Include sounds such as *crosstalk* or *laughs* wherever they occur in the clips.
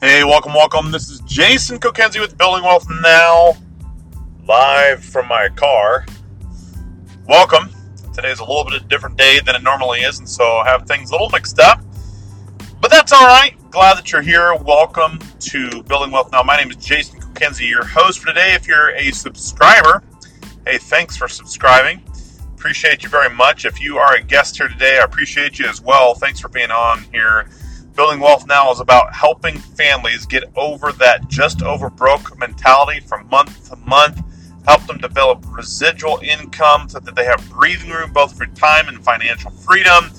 Hey, welcome, welcome. This is Jason Kokenzie with Building Wealth Now, live from my car. Welcome. Today's a little bit of a different day than it normally is, and so I have things a little mixed up. But that's all right. Glad that you're here. Welcome to Building Wealth Now. My name is Jason Kokenzie, your host for today. If you're a subscriber, hey, thanks for subscribing. Appreciate you very much. If you are a guest here today, I appreciate you as well. Thanks for being on here Building Wealth Now is about helping families get over that just over broke mentality from month to month, help them develop residual income so that they have breathing room both for time and financial freedom,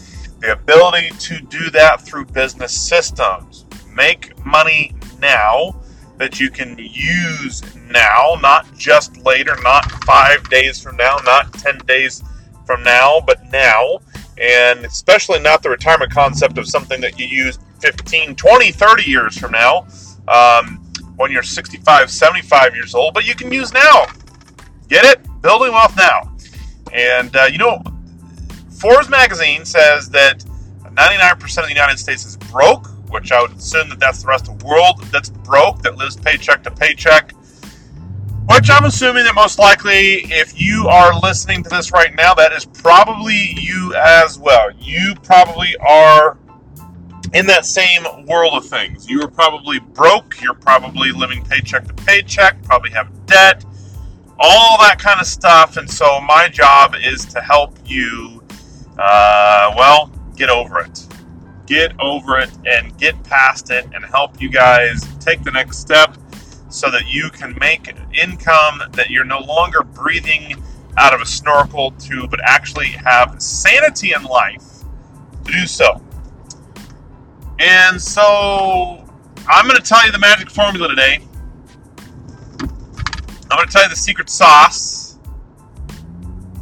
the ability to do that through business systems. Make money now that you can use now, not just later, not five days from now, not 10 days from now, but now. And especially not the retirement concept of something that you use 15, 20, 30 years from now um, when you're 65, 75 years old, but you can use now. Get it? Building wealth now. And, uh, you know, Forbes magazine says that 99% of the United States is broke, which I would assume that that's the rest of the world that's broke, that lives paycheck to paycheck. Which I'm assuming that most likely, if you are listening to this right now, that is probably you as well. You probably are in that same world of things. You are probably broke, you're probably living paycheck to paycheck, probably have debt, all that kind of stuff. And so, my job is to help you, uh, well, get over it. Get over it and get past it and help you guys take the next step so that you can make income that you're no longer breathing out of a snorkel tube, but actually have sanity in life to do so. And so I'm going to tell you the magic formula today. I'm going to tell you the secret sauce.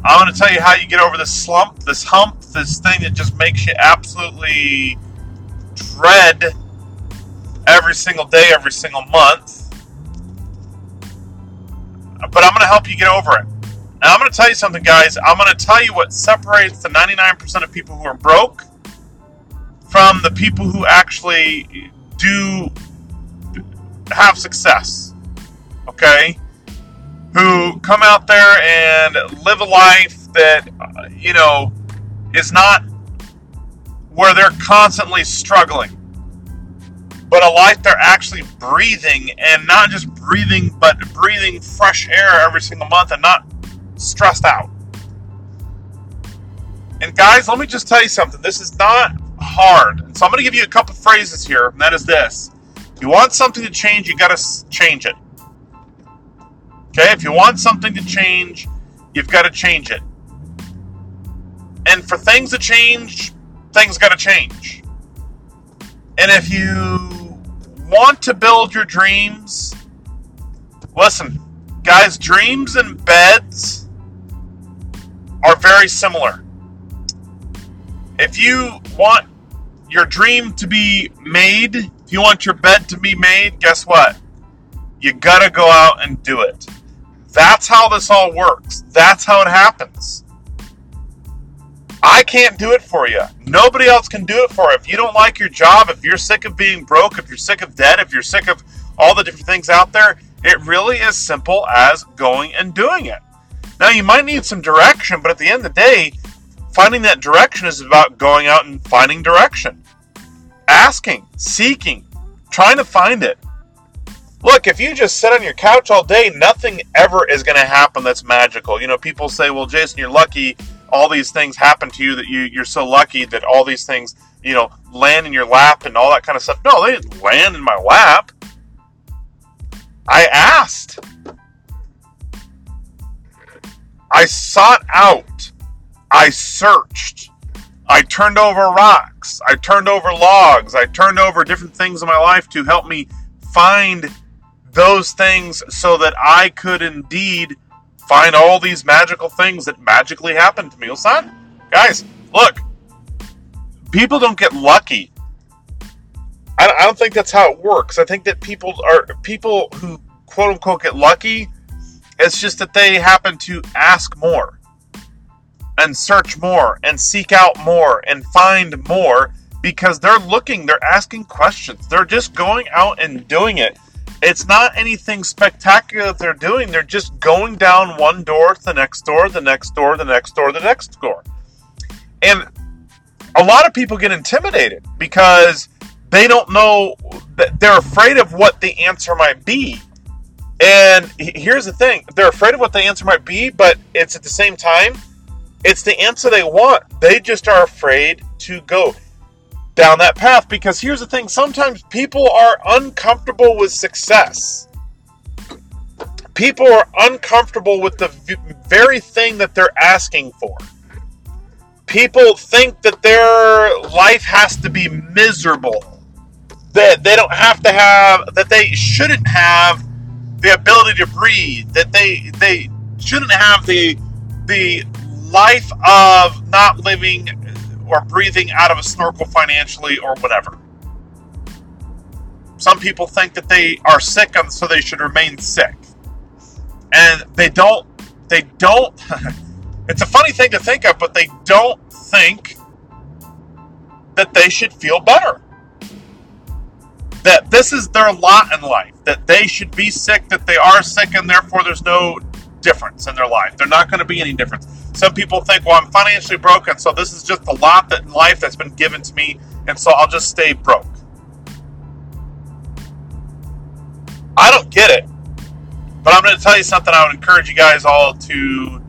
I'm going to tell you how you get over this slump, this hump, this thing that just makes you absolutely dread every single day, every single month. Help you get over it. And I'm going to tell you something, guys. I'm going to tell you what separates the 99% of people who are broke from the people who actually do have success. Okay? Who come out there and live a life that, uh, you know, is not where they're constantly struggling, but a life they're actually breathing and not just breathing, but breathing fresh air every single month and not stressed out. And guys, let me just tell you something. This is not hard. So I'm going to give you a couple phrases here, and that is this. If you want something to change, you got to change it. Okay? If you want something to change, you've got to change it. And for things to change, things got to change. And if you want to build your dreams, listen, guys, dreams and beds are very similar. If you want your dream to be made, if you want your bed to be made, guess what? You gotta go out and do it. That's how this all works. That's how it happens. I can't do it for you. Nobody else can do it for you. If you don't like your job, if you're sick of being broke, if you're sick of debt, if you're sick of all the different things out there, it really is simple as going and doing it. Now, you might need some direction, but at the end of the day, finding that direction is about going out and finding direction, asking, seeking, trying to find it. Look, if you just sit on your couch all day, nothing ever is going to happen that's magical. You know, people say, well, Jason, you're lucky. All these things happen to you that you, you're so lucky that all these things, you know, land in your lap and all that kind of stuff. No, they didn't land in my lap. I asked. I sought out I searched. I turned over rocks. I turned over logs. I turned over different things in my life to help me find those things so that I could indeed find all these magical things that magically happened to me. Son, guys, look, people don't get lucky. I, I don't think that's how it works. I think that people are people who quote unquote get lucky. It's just that they happen to ask more and search more and seek out more and find more because they're looking, they're asking questions, they're just going out and doing it. It's not anything spectacular that they're doing. They're just going down one door to the next door, the next door, the next door, the next door. And a lot of people get intimidated because they don't know they're afraid of what the answer might be. And here's the thing they're afraid of what the answer might be, but it's at the same time, it's the answer they want. They just are afraid to go down that path because here's the thing sometimes people are uncomfortable with success. People are uncomfortable with the very thing that they're asking for. People think that their life has to be miserable. That they don't have to have that they shouldn't have the ability to breathe, that they they shouldn't have the the life of not living or breathing out of a snorkel financially or whatever. Some people think that they are sick and so they should remain sick. And they don't they don't *laughs* it's a funny thing to think of, but they don't think that they should feel better. That this is their lot in life, that they should be sick, that they are sick, and therefore there's no difference in their life. They're not going to be any difference. Some people think, well, I'm financially broken, so this is just the lot that life that's been given to me, and so I'll just stay broke. I don't get it. But I'm going to tell you something I would encourage you guys all to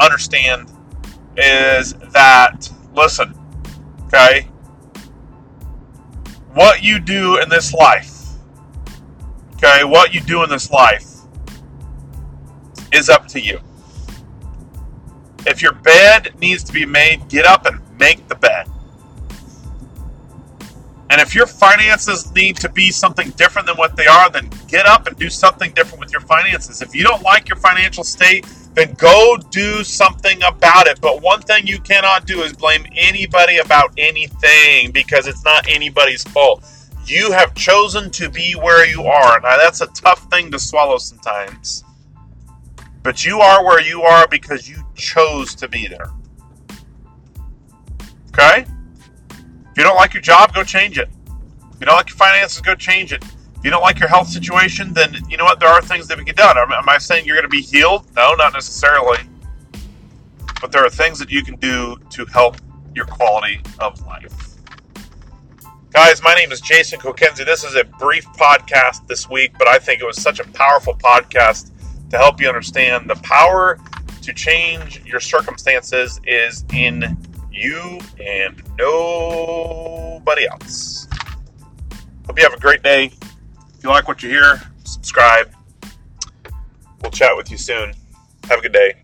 understand is that, listen, okay, what you do in this life, okay, what you do in this life is up to you. If your bed needs to be made, get up and make the bed. And if your finances need to be something different than what they are, then get up and do something different with your finances. If you don't like your financial state, then go do something about it. But one thing you cannot do is blame anybody about anything because it's not anybody's fault. You have chosen to be where you are. Now, that's a tough thing to swallow sometimes. But you are where you are because you chose to be there. Okay? If you don't like your job, go change it. If you don't like your finances, go change it. If you don't like your health situation, then you know what? There are things that we can do. Am I saying you're going to be healed? No, not necessarily. But there are things that you can do to help your quality of life. Guys, my name is Jason Kokenzie. This is a brief podcast this week, but I think it was such a powerful podcast to help you understand the power to change your circumstances is in you and nobody else. Hope you have a great day. If you like what you hear, subscribe. We'll chat with you soon. Have a good day.